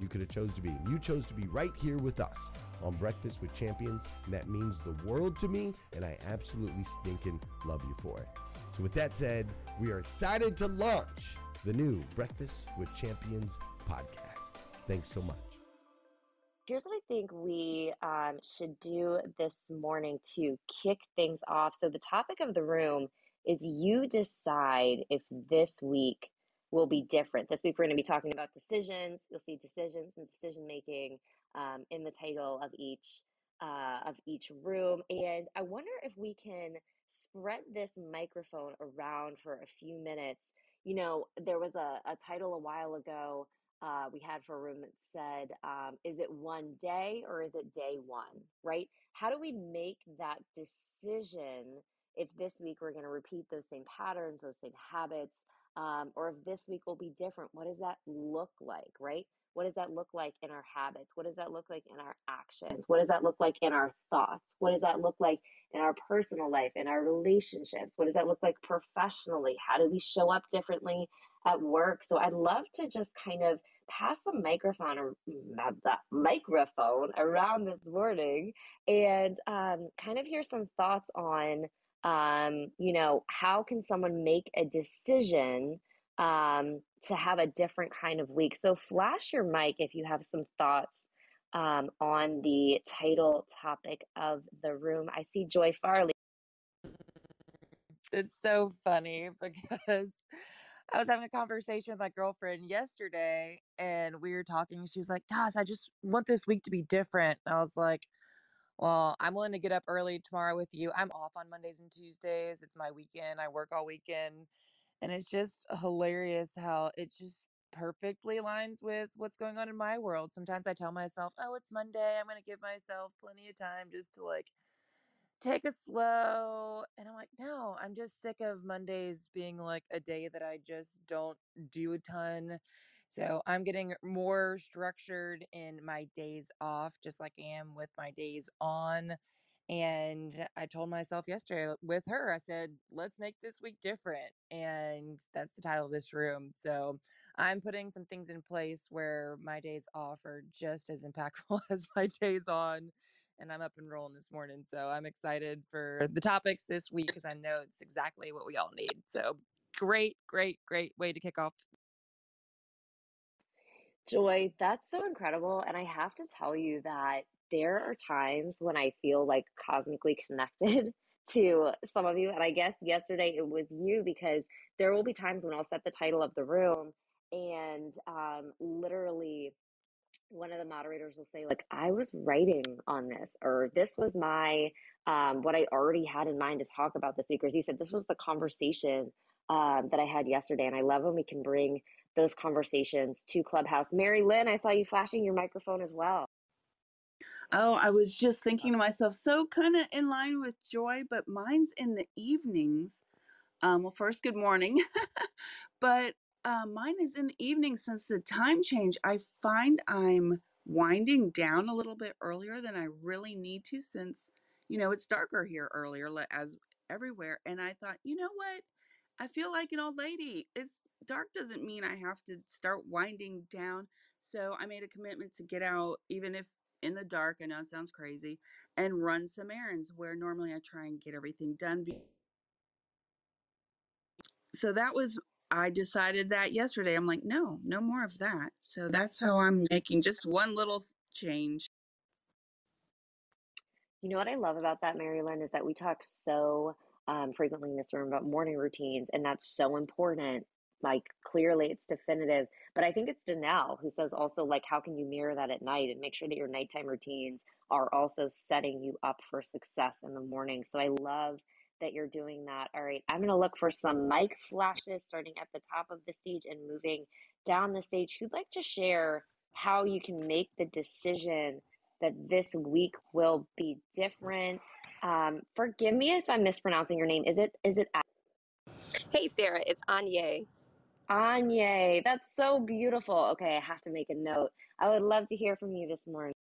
you could have chose to be. You chose to be right here with us on Breakfast with Champions, and that means the world to me, and I absolutely stinking love you for it. So with that said, we are excited to launch the new Breakfast with Champions podcast. Thanks so much. Here's what I think we um, should do this morning to kick things off. So, the topic of the room is you decide if this week will be different. This week, we're going to be talking about decisions. You'll see decisions and decision making um, in the title of each uh, of each room. And I wonder if we can spread this microphone around for a few minutes. You know, there was a, a title a while ago uh, we had for a room that said, um, is it one day or is it day one, right? How do we make that decision if this week we're going to repeat those same patterns, those same habits, um, or if this week will be different? What does that look like, right? What does that look like in our habits? What does that look like in our actions? What does that look like in our thoughts? What does that look like in our personal life, in our relationships? What does that look like professionally? How do we show up differently at work? So I'd love to just kind of pass the microphone or the microphone around this morning and um, kind of hear some thoughts on um, you know how can someone make a decision um, to have a different kind of week. So, flash your mic if you have some thoughts um, on the title topic of the room. I see Joy Farley. It's so funny because I was having a conversation with my girlfriend yesterday and we were talking. She was like, Gosh, I just want this week to be different. And I was like, Well, I'm willing to get up early tomorrow with you. I'm off on Mondays and Tuesdays. It's my weekend. I work all weekend. And it's just hilarious how it just perfectly aligns with what's going on in my world. Sometimes I tell myself, oh, it's Monday. I'm going to give myself plenty of time just to like take it slow. And I'm like, no, I'm just sick of Mondays being like a day that I just don't do a ton. So I'm getting more structured in my days off, just like I am with my days on. And I told myself yesterday with her, I said, let's make this week different. And that's the title of this room. So I'm putting some things in place where my days off are just as impactful as my days on. And I'm up and rolling this morning. So I'm excited for the topics this week because I know it's exactly what we all need. So great, great, great way to kick off Joy, that's so incredible. And I have to tell you that there are times when I feel like cosmically connected to some of you. And I guess yesterday it was you because there will be times when I'll set the title of the room and um, literally one of the moderators will say like i was writing on this or this was my um, what i already had in mind to talk about this week as you said this was the conversation um, that i had yesterday and i love when we can bring those conversations to clubhouse mary lynn i saw you flashing your microphone as well Oh, I was just thinking to myself, so kind of in line with Joy, but mine's in the evenings. Um, well, first, good morning. but uh, mine is in the evening since the time change. I find I'm winding down a little bit earlier than I really need to since, you know, it's darker here earlier as everywhere. And I thought, you know what? I feel like an old lady. It's dark doesn't mean I have to start winding down. So I made a commitment to get out, even if in the dark. I know it sounds crazy, and run some errands where normally I try and get everything done. So that was, I decided that yesterday. I'm like, no, no more of that. So that's how I'm making just one little change. You know what I love about that, Mary Lynn, is that we talk so um, frequently in this room about morning routines, and that's so important like clearly it's definitive but i think it's danelle who says also like how can you mirror that at night and make sure that your nighttime routines are also setting you up for success in the morning so i love that you're doing that. All right i'm going to look for some mic flashes starting at the top of the stage and moving down the stage. Who'd like to share how you can make the decision that this week will be different um, forgive me if i'm mispronouncing your name is it is it Hey Sarah, it's Anya. Anya, that's so beautiful. Okay, I have to make a note. I would love to hear from you this morning.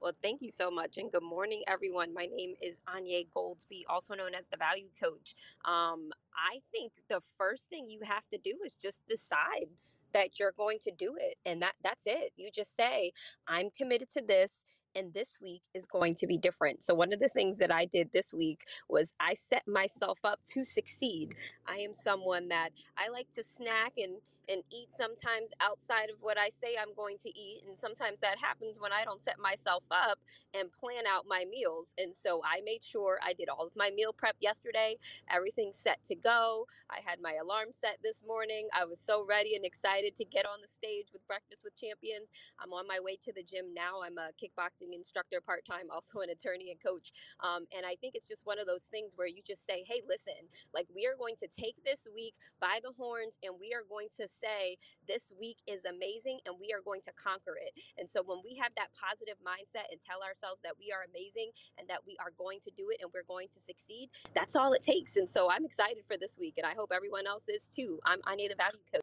Well, thank you so much, and good morning, everyone. My name is Anya Goldsby, also known as the Value Coach. Um, I think the first thing you have to do is just decide that you're going to do it, and that that's it. You just say, "I'm committed to this." And this week is going to be different. So, one of the things that I did this week was I set myself up to succeed. I am someone that I like to snack and and eat sometimes outside of what I say I'm going to eat. And sometimes that happens when I don't set myself up and plan out my meals. And so I made sure I did all of my meal prep yesterday, everything set to go. I had my alarm set this morning. I was so ready and excited to get on the stage with Breakfast with Champions. I'm on my way to the gym now. I'm a kickboxing instructor part time, also an attorney and coach. Um, and I think it's just one of those things where you just say, hey, listen, like we are going to take this week by the horns and we are going to say, this week is amazing and we are going to conquer it. And so when we have that positive mindset and tell ourselves that we are amazing and that we are going to do it and we're going to succeed, that's all it takes. And so I'm excited for this week and I hope everyone else is too. I'm Anya the Value Coach.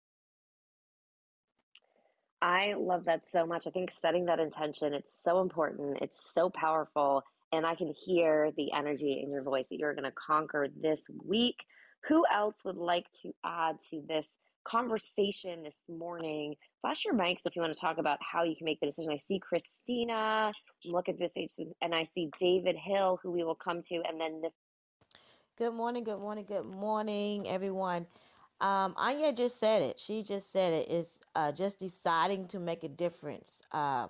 I love that so much. I think setting that intention, it's so important. It's so powerful. And I can hear the energy in your voice that you're going to conquer this week. Who else would like to add to this conversation this morning. Flash your mics if you want to talk about how you can make the decision. I see Christina, I'm looking for this age, and I see David Hill, who we will come to, and then Good morning, good morning, good morning, everyone. Um, Anya just said it. She just said. It's uh, just deciding to make a difference. Uh,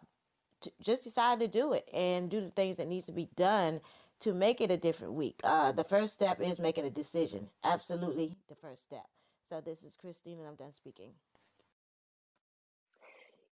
to just decide to do it and do the things that needs to be done to make it a different week. Uh, the first step is making a decision. Absolutely, the first step. So this is Christine, and I'm done speaking.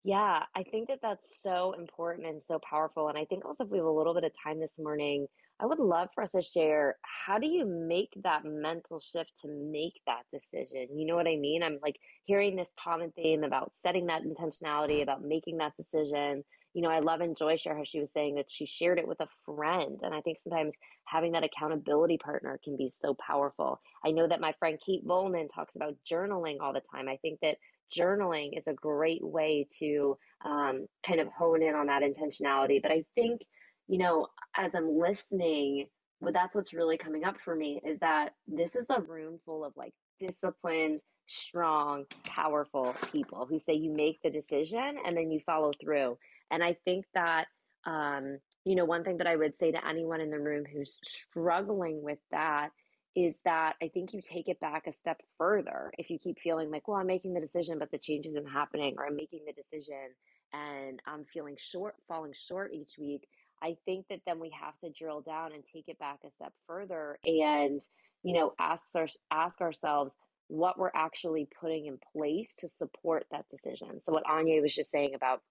Yeah, I think that that's so important and so powerful. And I think also if we have a little bit of time this morning, I would love for us to share how do you make that mental shift to make that decision? You know what I mean? I'm like hearing this common theme about setting that intentionality, about making that decision. You know, I love and Joy share how she was saying that she shared it with a friend. And I think sometimes having that accountability partner can be so powerful. I know that my friend Kate Volman talks about journaling all the time. I think that journaling is a great way to um, kind of hone in on that intentionality. But I think, you know, as I'm listening, well, that's what's really coming up for me is that this is a room full of like disciplined, strong, powerful people who say you make the decision and then you follow through. And I think that, um, you know, one thing that I would say to anyone in the room who's struggling with that is that I think you take it back a step further if you keep feeling like, well, I'm making the decision, but the change isn't happening, or I'm making the decision and I'm feeling short, falling short each week. I think that then we have to drill down and take it back a step further and, you know, ask our, ask ourselves what we're actually putting in place to support that decision. So what Anya was just saying about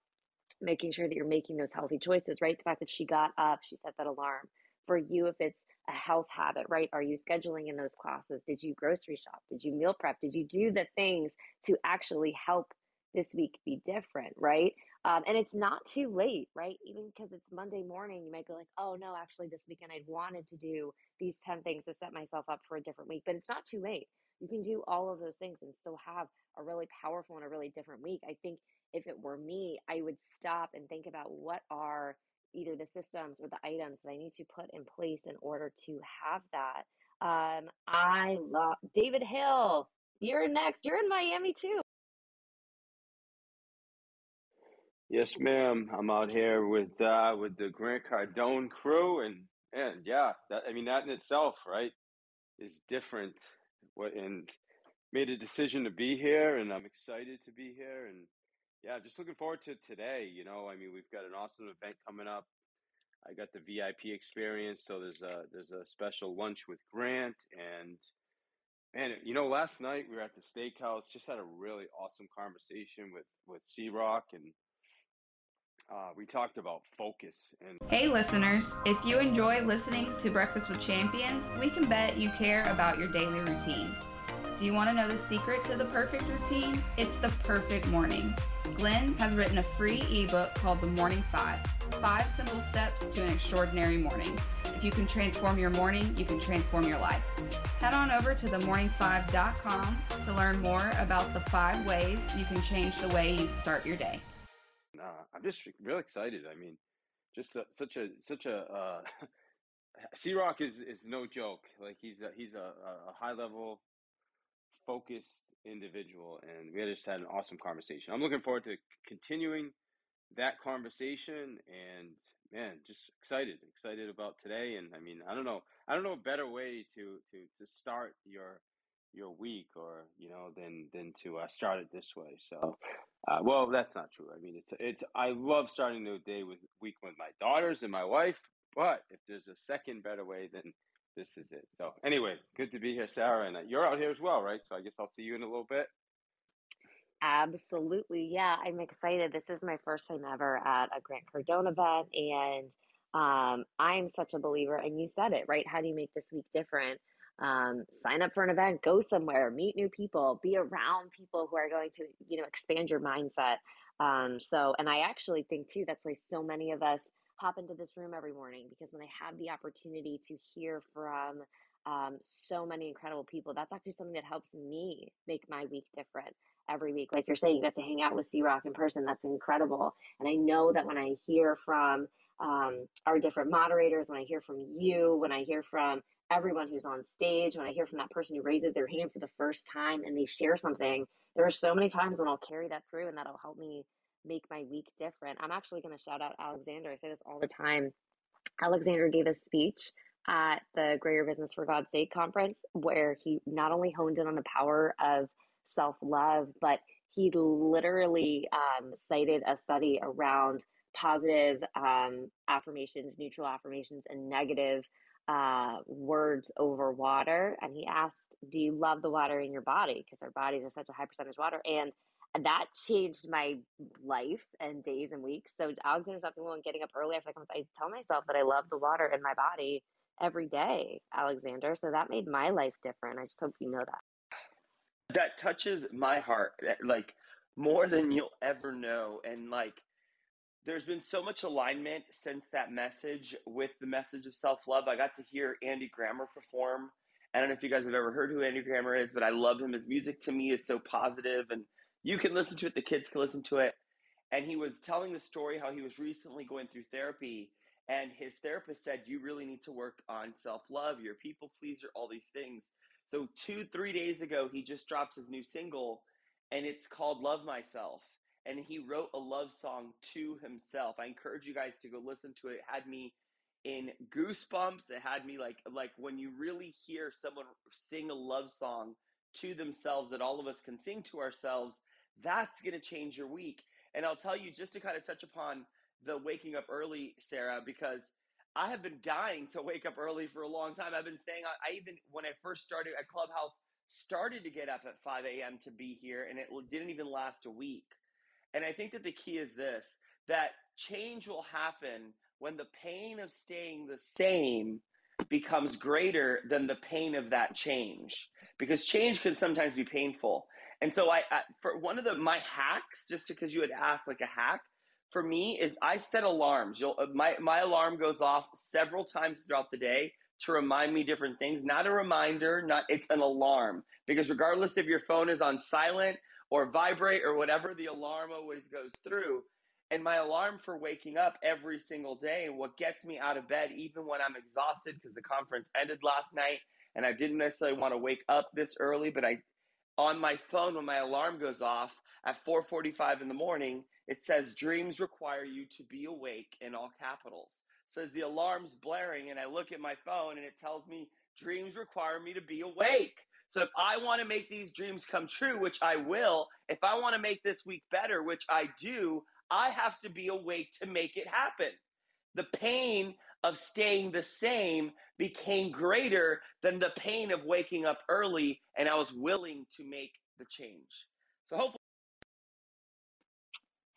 making sure that you're making those healthy choices, right? The fact that she got up, she set that alarm for you if it's a health habit, right? Are you scheduling in those classes? Did you grocery shop? Did you meal prep? Did you do the things to actually help this week be different, right? Um, and it's not too late, right? Even because it's Monday morning, you might be like, oh no, actually, this weekend I'd wanted to do these 10 things to set myself up for a different week, but it's not too late. You can do all of those things and still have a really powerful and a really different week. I think if it were me, I would stop and think about what are either the systems or the items that I need to put in place in order to have that. Um, I love David Hill. You're next. You're in Miami too. Yes, ma'am. I'm out here with uh, with the Grant Cardone crew, and and yeah, that I mean that in itself, right, is different. What and made a decision to be here, and I'm excited to be here, and yeah, just looking forward to today. You know, I mean, we've got an awesome event coming up. I got the VIP experience, so there's a there's a special lunch with Grant, and man, you know, last night we were at the steakhouse, just had a really awesome conversation with with C Rock, and uh, we talked about focus. And hey, listeners, if you enjoy listening to Breakfast with Champions, we can bet you care about your daily routine. Do you want to know the secret to the perfect routine? It's the perfect morning. Glenn has written a free ebook called The Morning Five Five Simple Steps to an Extraordinary Morning. If you can transform your morning, you can transform your life. Head on over to themorning5.com to learn more about the five ways you can change the way you start your day. Uh, I'm just really excited. I mean, just a, such a such a uh, C Rock is is no joke. Like he's a, he's a, a high level focused individual, and we just had an awesome conversation. I'm looking forward to continuing that conversation, and man, just excited, excited about today. And I mean, I don't know, I don't know a better way to to to start your your week, or you know, than than to uh, start it this way. So, uh, well, that's not true. I mean, it's it's I love starting the day with week with my daughters and my wife. But if there's a second better way, then this is it. So anyway, good to be here, Sarah, and uh, you're out here as well, right? So I guess I'll see you in a little bit. Absolutely. Yeah, I'm excited. This is my first time ever at a Grant Cardone event. And um, I'm such a believer. And you said it, right? How do you make this week different? Um, sign up for an event, go somewhere, meet new people, be around people who are going to, you know, expand your mindset. Um, so, and I actually think too, that's why so many of us hop into this room every morning because when I have the opportunity to hear from um, so many incredible people, that's actually something that helps me make my week different every week. Like you're saying, you get to hang out with C Rock in person. That's incredible. And I know that when I hear from um, our different moderators, when I hear from you, when I hear from everyone who's on stage, when I hear from that person who raises their hand for the first time and they share something, there are so many times when I'll carry that through and that'll help me make my week different. I'm actually going to shout out Alexander. I say this all the time. Alexander gave a speech at the Greater Business for God's Sake conference where he not only honed in on the power of self love, but he literally um, cited a study around positive um, affirmations, neutral affirmations, and negative uh, words over water. And he asked, Do you love the water in your body? Because our bodies are such a high percentage water. And that changed my life and days and weeks. So Alexander's not the one getting up early. I, I tell myself that I love the water in my body every day, Alexander. So that made my life different. I just hope you know that. That touches my heart, eh, like more than you'll ever know. And like, there's been so much alignment since that message with the message of self love. I got to hear Andy Grammer perform. I don't know if you guys have ever heard who Andy Grammer is, but I love him. His music to me is so positive, and you can listen to it, the kids can listen to it. And he was telling the story how he was recently going through therapy, and his therapist said, You really need to work on self love, you're people pleaser, all these things. So, two, three days ago, he just dropped his new single, and it's called Love Myself. And he wrote a love song to himself. I encourage you guys to go listen to it. It had me in goosebumps. It had me like like when you really hear someone sing a love song to themselves that all of us can sing to ourselves that's going to change your week. And I'll tell you, just to kind of touch upon the waking up early, Sarah, because I have been dying to wake up early for a long time. I've been saying, I, I even, when I first started at Clubhouse, started to get up at 5 a.m. to be here, and it didn't even last a week. And I think that the key is this that change will happen when the pain of staying the same becomes greater than the pain of that change. Because change can sometimes be painful. And so I, I for one of the my hacks, just because you had asked like a hack for me is I set alarms. You'll uh, my my alarm goes off several times throughout the day to remind me different things. Not a reminder, not it's an alarm because regardless if your phone is on silent or vibrate or whatever, the alarm always goes through. And my alarm for waking up every single day what gets me out of bed even when I'm exhausted because the conference ended last night and I didn't necessarily want to wake up this early, but I on my phone when my alarm goes off at 4:45 in the morning, it says dreams require you to be awake in all capitals. So as the alarm's blaring and I look at my phone and it tells me dreams require me to be awake. So if I want to make these dreams come true, which I will, if I want to make this week better, which I do, I have to be awake to make it happen. The pain of staying the same became greater than the pain of waking up early, and I was willing to make the change. So hopefully.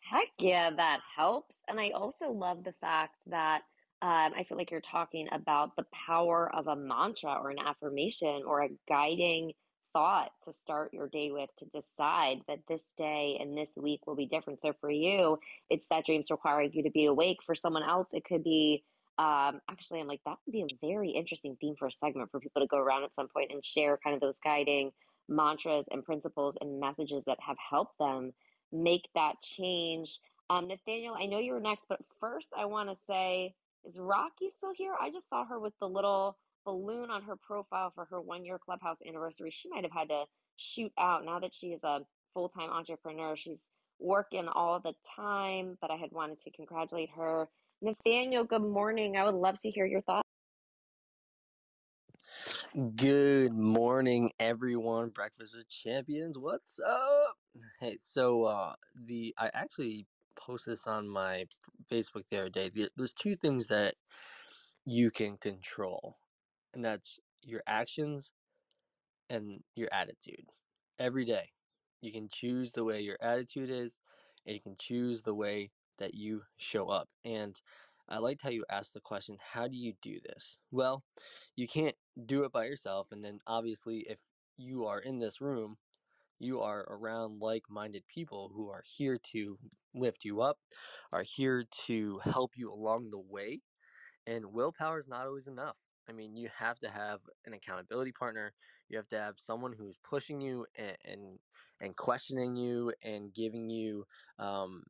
Heck yeah, that helps. And I also love the fact that um, I feel like you're talking about the power of a mantra or an affirmation or a guiding thought to start your day with to decide that this day and this week will be different. So for you, it's that dreams require you to be awake. For someone else, it could be um, actually, I'm like, that would be a very interesting theme for a segment for people to go around at some point and share kind of those guiding mantras and principles and messages that have helped them make that change. Um, Nathaniel, I know you're next, but first I want to say, is Rocky still here? I just saw her with the little balloon on her profile for her one year clubhouse anniversary. She might have had to shoot out now that she is a full time entrepreneur. She's working all the time, but I had wanted to congratulate her Nathaniel, good morning. I would love to hear your thoughts. Good morning, everyone. Breakfast with Champions. What's up? Hey, so uh, the I actually posted this on my Facebook the other day. There's two things that you can control, and that's your actions and your attitude. Every day, you can choose the way your attitude is, and you can choose the way that you show up. And I liked how you asked the question, how do you do this? Well, you can't do it by yourself. And then obviously, if you are in this room, you are around like minded people who are here to lift you up, are here to help you along the way. And willpower is not always enough. I mean, you have to have an accountability partner. You have to have someone who's pushing you and and, and questioning you and giving you um,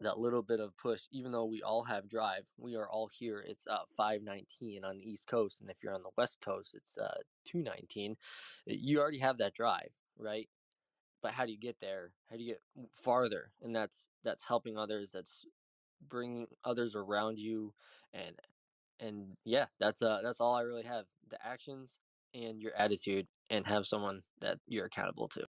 that little bit of push even though we all have drive we are all here it's uh 519 on the east coast and if you're on the west coast it's uh 219 you already have that drive right? But how do you get there? How do you get farther? And that's that's helping others that's bringing others around you and and yeah that's uh that's all i really have. The actions and your attitude and have someone that you're accountable to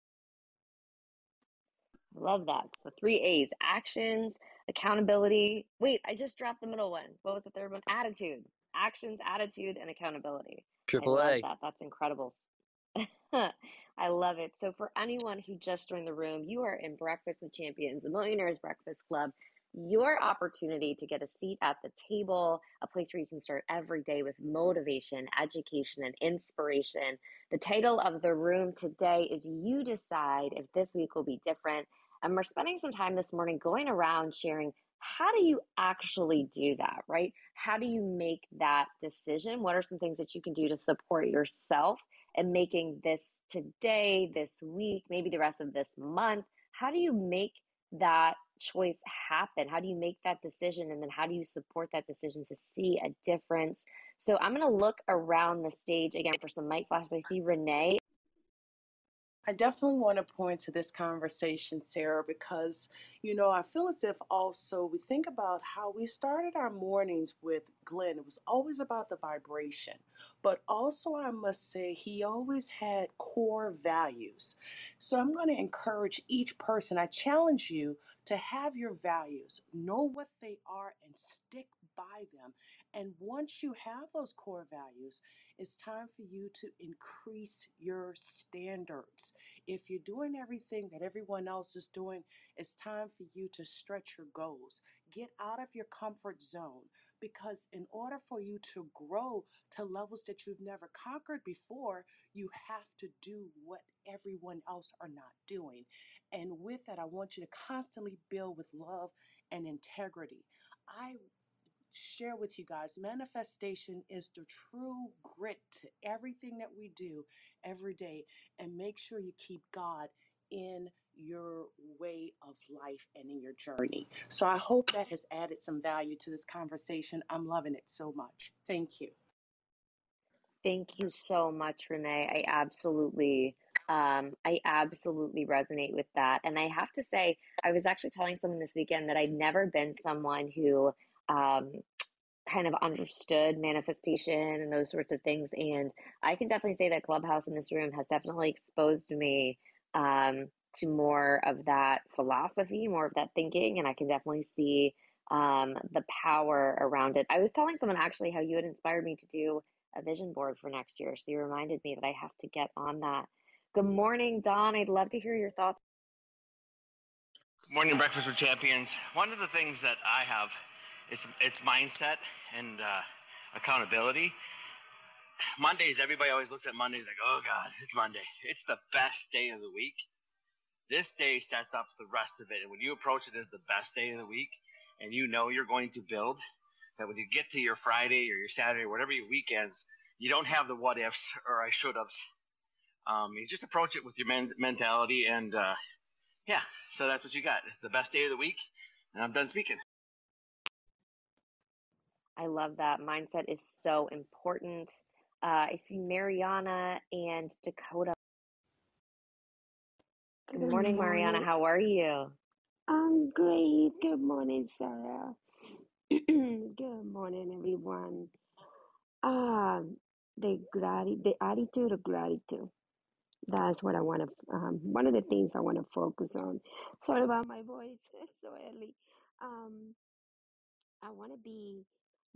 Love that. The three A's actions, accountability. Wait, I just dropped the middle one. What was the third one? Attitude. Actions, attitude, and accountability. Triple A. that. That's incredible. I love it. So, for anyone who just joined the room, you are in Breakfast with Champions, the Millionaires Breakfast Club. Your opportunity to get a seat at the table, a place where you can start every day with motivation, education, and inspiration. The title of the room today is You Decide If This Week Will Be Different. And we're spending some time this morning going around sharing how do you actually do that, right? How do you make that decision? What are some things that you can do to support yourself in making this today, this week, maybe the rest of this month? How do you make that choice happen? How do you make that decision? And then how do you support that decision to see a difference? So I'm going to look around the stage again for some mic flashes. I see Renee. I definitely want to point to this conversation, Sarah, because, you know, I feel as if also we think about how we started our mornings with Glenn. It was always about the vibration, but also I must say he always had core values. So I'm going to encourage each person, I challenge you to have your values, know what they are, and stick by them. And once you have those core values, it's time for you to increase your standards. If you're doing everything that everyone else is doing, it's time for you to stretch your goals. Get out of your comfort zone because, in order for you to grow to levels that you've never conquered before, you have to do what everyone else are not doing. And with that, I want you to constantly build with love and integrity. I share with you guys manifestation is the true grit to everything that we do every day and make sure you keep god in your way of life and in your journey so i hope that has added some value to this conversation i'm loving it so much thank you Thank you so much, Renee. I absolutely, um, I absolutely resonate with that. And I have to say, I was actually telling someone this weekend that I'd never been someone who um, kind of understood manifestation and those sorts of things. And I can definitely say that Clubhouse in this room has definitely exposed me um, to more of that philosophy, more of that thinking. And I can definitely see um, the power around it. I was telling someone actually how you had inspired me to do a vision board for next year. So you reminded me that I have to get on that. Good morning, Don. I'd love to hear your thoughts. Morning breakfast with champions. One of the things that I have, it's it's mindset and uh, accountability. Mondays, everybody always looks at Mondays like, oh God, it's Monday. It's the best day of the week. This day sets up the rest of it, and when you approach it as the best day of the week, and you know you're going to build, that when you get to your Friday or your Saturday, or whatever your weekends, you don't have the what ifs or I should have's. Um, you just approach it with your men- mentality, and uh, yeah, so that's what you got. It's the best day of the week, and I'm done speaking. I love that. Mindset is so important. Uh, I see Mariana and Dakota. Good Good morning, Mariana. How are you? I'm great. Good morning, Sarah. Good morning, everyone. Um, the grati- the attitude of gratitude. That's what I want to. Um, one of the things I want to focus on. Sorry about my voice. It's so early. Um, I want to be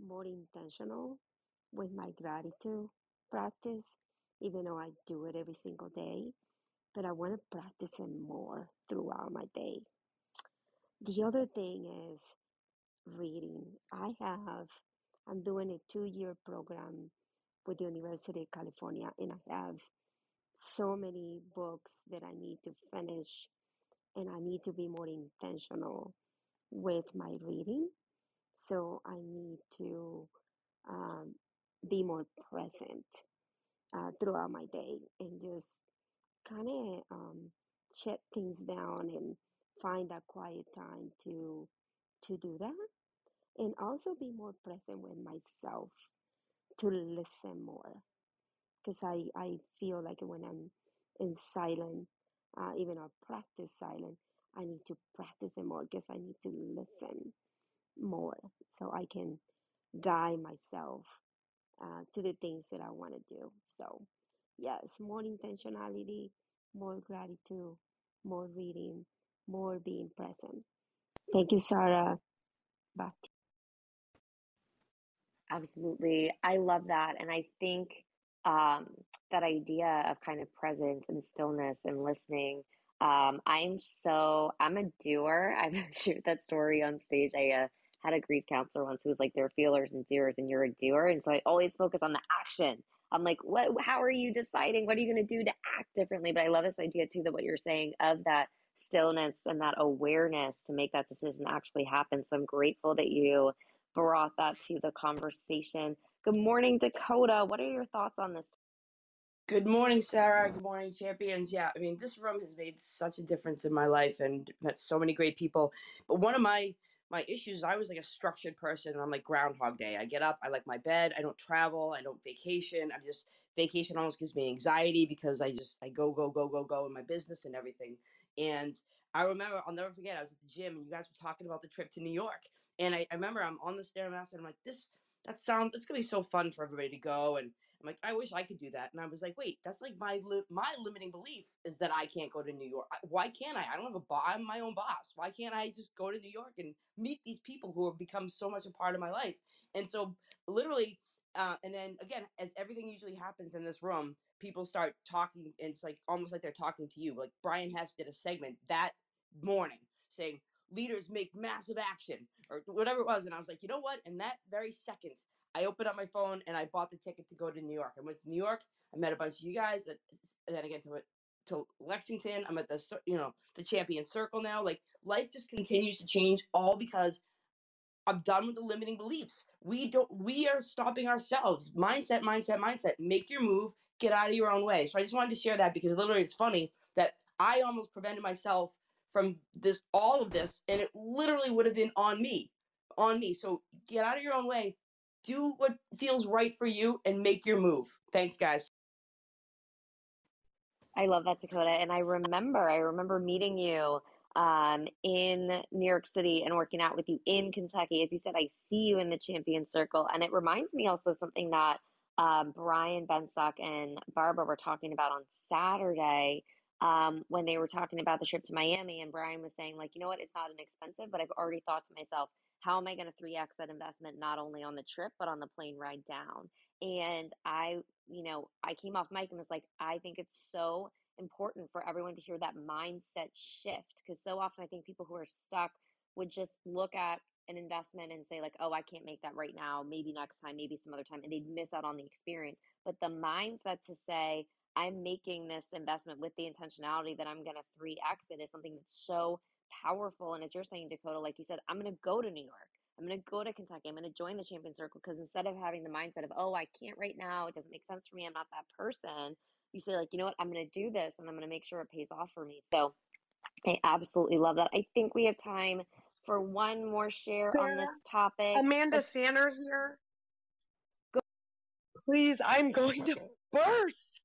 more intentional with my gratitude practice, even though I do it every single day. But I want to practice it more throughout my day. The other thing is reading. I have, I'm doing a two year program with the University of California, and I have so many books that I need to finish, and I need to be more intentional with my reading. So I need to um, be more present uh, throughout my day and just kind of um, shut things down and find that quiet time to to do that and also be more present with myself to listen more. Because I, I feel like when I'm in silent, uh, even I practice silent, I need to practice it more because I need to listen more so I can guide myself uh, to the things that I want to do. So, yes, more intentionality, more gratitude, more reading, more being present. Thank you, Sarah. Back to Absolutely. I love that. And I think um, that idea of kind of presence and stillness and listening. Um, I'm so, I'm a doer. I've shared that story on stage. I uh, had a grief counselor once who was like, there are feelers and doers, and you're a doer. And so I always focus on the action. I'm like, what, how are you deciding? What are you going to do to act differently? But I love this idea too that what you're saying of that stillness and that awareness to make that decision actually happen. So I'm grateful that you brought that to the conversation. Good morning, Dakota. What are your thoughts on this? Good morning, Sarah. Good morning, champions. Yeah, I mean, this room has made such a difference in my life and met so many great people. But one of my my issues, I was like a structured person and I'm like Groundhog Day. I get up, I like my bed, I don't travel, I don't vacation. I'm just vacation almost gives me anxiety because I just I go, go, go, go, go in my business and everything. And I remember, I'll never forget, I was at the gym and you guys were talking about the trip to New York. And I, I remember I'm on the Stairmaster and I'm like, this, that sounds, it's to be so fun for everybody to go. And I'm like, I wish I could do that. And I was like, wait, that's like my li- my limiting belief is that I can't go to New York. I- Why can't I? I don't have a boss. I'm my own boss. Why can't I just go to New York and meet these people who have become so much a part of my life? And so, literally, uh, and then again, as everything usually happens in this room, people start talking, and it's like almost like they're talking to you. Like Brian Hess did a segment that morning saying, leaders make massive action or whatever it was. And I was like, you know what? In that very second, I opened up my phone and I bought the ticket to go to New York. I went to New York. I met a bunch of you guys, and then I get to uh, to Lexington. I'm at the you know the champion circle now. Like life just continues to change, all because I'm done with the limiting beliefs. We don't. We are stopping ourselves. Mindset, mindset, mindset. Make your move. Get out of your own way. So I just wanted to share that because literally, it's funny that I almost prevented myself from this, all of this, and it literally would have been on me, on me. So get out of your own way. Do what feels right for you and make your move. Thanks, guys. I love that, Dakota. And I remember, I remember meeting you um, in New York City and working out with you in Kentucky. As you said, I see you in the champion circle. And it reminds me also of something that um, Brian Benstock and Barbara were talking about on Saturday um, when they were talking about the trip to Miami. And Brian was saying, like, you know what, it's not inexpensive, but I've already thought to myself, how am I going to 3x that investment not only on the trip, but on the plane ride down? And I, you know, I came off mic and was like, I think it's so important for everyone to hear that mindset shift. Because so often I think people who are stuck would just look at an investment and say like oh i can't make that right now. Maybe next time maybe some other time and they'd miss out on the experience. But the mindset to say i'm making this investment with the intentionality that i'm going to 3x it is something that's so powerful and as you're saying dakota like you said i'm going to go to new york i'm going to go to kentucky i'm going to join the champion circle because instead of having the mindset of oh i can't right now it doesn't make sense for me i'm not that person you say like you know what i'm going to do this and i'm going to make sure it pays off for me so i absolutely love that i think we have time for one more share on this topic Amanda Sanner here. Go- Please, I'm going to burst.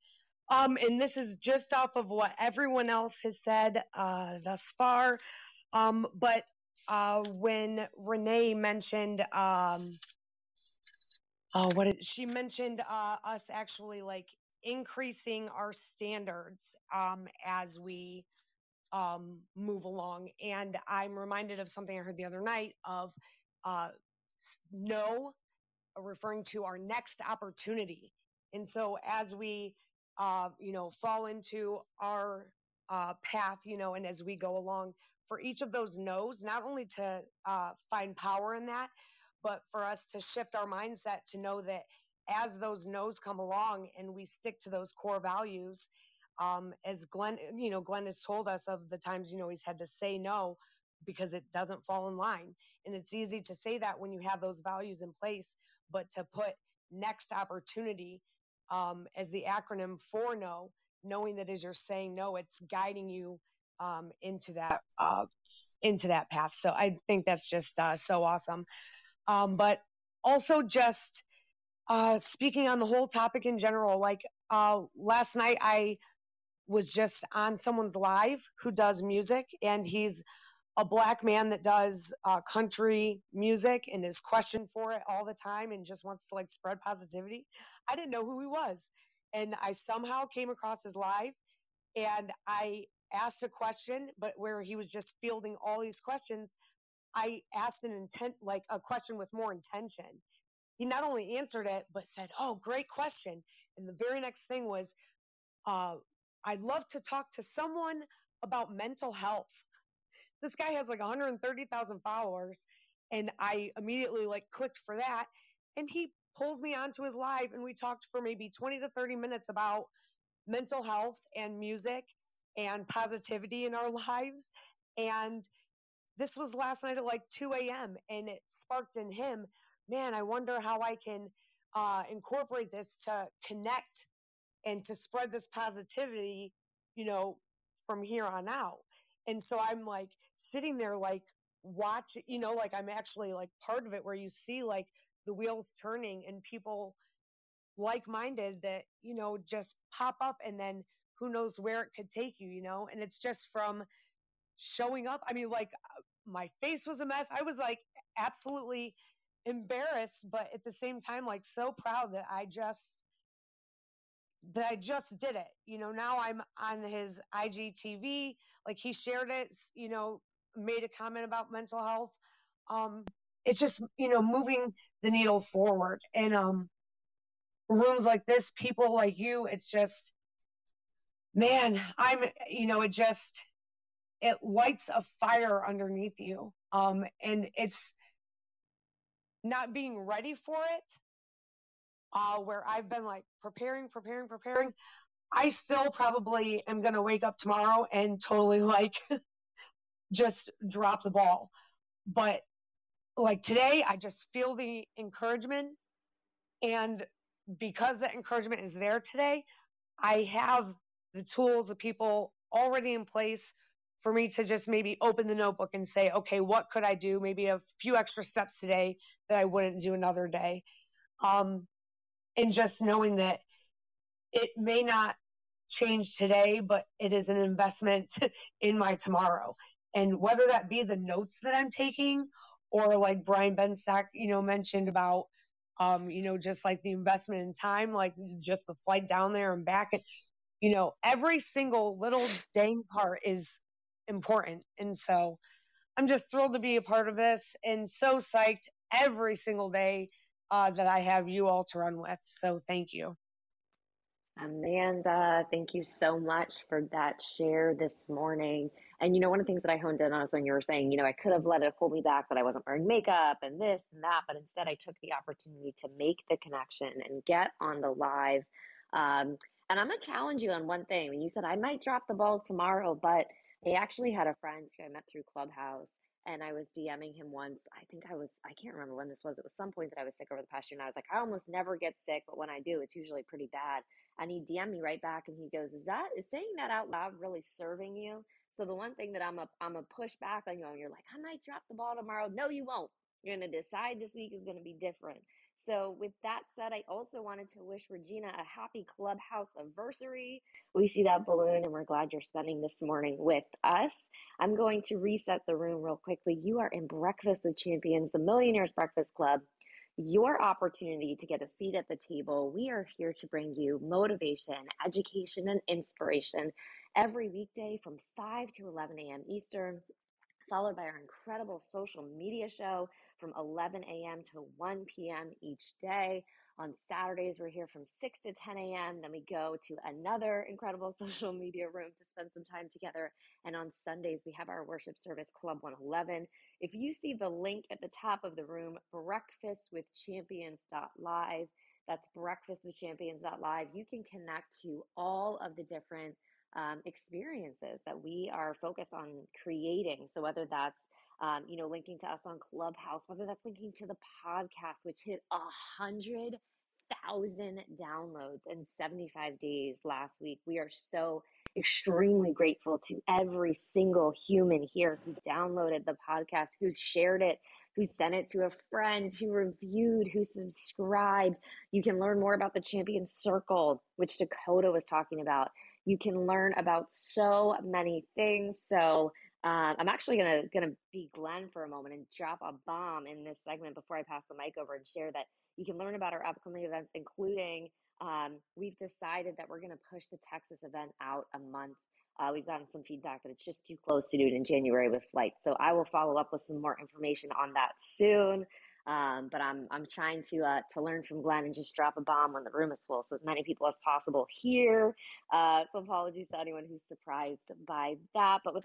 Um, and this is just off of what everyone else has said uh, thus far. Um, but uh, when Renee mentioned, um, oh, what she mentioned uh, us actually like increasing our standards um, as we um, move along. And I'm reminded of something I heard the other night of uh, no, referring to our next opportunity. And so as we, uh, you know, fall into our uh, path, you know, and as we go along, for each of those no's, not only to uh, find power in that, but for us to shift our mindset to know that as those no's come along and we stick to those core values, um, as Glenn, you know, Glenn has told us of the times, you know, he's had to say no because it doesn't fall in line. And it's easy to say that when you have those values in place, but to put next opportunity um, as the acronym for no, knowing that as you're saying no, it's guiding you um, into that uh, into that path. So I think that's just uh, so awesome. Um, but also just uh, speaking on the whole topic in general, like uh, last night I was just on someone's live who does music and he's a black man that does uh, country music and is questioned for it all the time and just wants to like spread positivity. I didn't know who he was. And I somehow came across his live and I asked a question, but where he was just fielding all these questions, I asked an intent, like a question with more intention. He not only answered it, but said, Oh, great question. And the very next thing was, uh, I'd love to talk to someone about mental health. This guy has like 130,000 followers. And I immediately like clicked for that. And he pulls me onto his live and we talked for maybe 20 to 30 minutes about mental health and music and positivity in our lives. And this was last night at like 2 a.m. and it sparked in him, man, I wonder how I can uh, incorporate this to connect and to spread this positivity, you know, from here on out. And so I'm like sitting there, like watch, you know, like I'm actually like part of it where you see like the wheels turning and people like minded that, you know, just pop up and then who knows where it could take you, you know? And it's just from showing up. I mean, like uh, my face was a mess. I was like absolutely embarrassed, but at the same time, like so proud that I just, that I just did it. You know, now I'm on his IGTV. Like he shared it, you know, made a comment about mental health. Um, it's just, you know, moving the needle forward. And um, rooms like this, people like you, it's just, man, I'm, you know, it just, it lights a fire underneath you. Um, and it's not being ready for it, uh, where I've been like preparing, preparing, preparing. I still probably am going to wake up tomorrow and totally like just drop the ball. But like today, I just feel the encouragement. And because the encouragement is there today, I have the tools, the people already in place for me to just maybe open the notebook and say, okay, what could I do? Maybe a few extra steps today that I wouldn't do another day. Um, and just knowing that it may not change today, but it is an investment in my tomorrow. And whether that be the notes that I'm taking or like Brian Benstock, you know, mentioned about, um, you know, just like the investment in time, like just the flight down there and back. And, you know, every single little dang part is important. And so I'm just thrilled to be a part of this and so psyched every single day uh, that I have you all to run with. So thank you. Amanda, thank you so much for that share this morning. And you know, one of the things that I honed in on is when you were saying, you know, I could have let it hold me back that I wasn't wearing makeup and this and that, but instead I took the opportunity to make the connection and get on the live. Um, and I'm gonna challenge you on one thing. When you said I might drop the ball tomorrow, but I actually had a friend who I met through Clubhouse and I was DMing him once. I think I was, I can't remember when this was. It was some point that I was sick over the past year. And I was like, I almost never get sick, but when I do, it's usually pretty bad. And he DM'd me right back and he goes, Is that, is saying that out loud really serving you? So the one thing that I'm a, I'm a push back on you and you're like, I might drop the ball tomorrow. No, you won't. You're to decide this week is to be different. So, with that said, I also wanted to wish Regina a happy clubhouse anniversary. We see that balloon and we're glad you're spending this morning with us. I'm going to reset the room real quickly. You are in Breakfast with Champions, the Millionaires Breakfast Club. Your opportunity to get a seat at the table. We are here to bring you motivation, education, and inspiration every weekday from 5 to 11 a.m. Eastern, followed by our incredible social media show from 11 a.m. to 1 p.m. each day. On Saturdays, we're here from 6 to 10 a.m. Then we go to another incredible social media room to spend some time together. And on Sundays, we have our worship service, Club 111. If you see the link at the top of the room, breakfastwithchampions.live, that's breakfastwithchampions.live, you can connect to all of the different um, experiences that we are focused on creating. So whether that's um, you know, linking to us on Clubhouse, whether that's linking to the podcast, which hit a hundred thousand downloads in 75 days last week. We are so extremely grateful to every single human here who downloaded the podcast, who shared it, who sent it to a friend, who reviewed, who subscribed. You can learn more about the Champion Circle, which Dakota was talking about. You can learn about so many things. So, um, I'm actually gonna gonna be Glenn for a moment and drop a bomb in this segment before I pass the mic over and share that you can learn about our upcoming events, including um, we've decided that we're gonna push the Texas event out a month. Uh, we've gotten some feedback that it's just too close to do it in January with flights. So I will follow up with some more information on that soon. Um, but I'm I'm trying to uh, to learn from Glenn and just drop a bomb when the room is full, so as many people as possible here. Uh, so apologies to anyone who's surprised by that. But with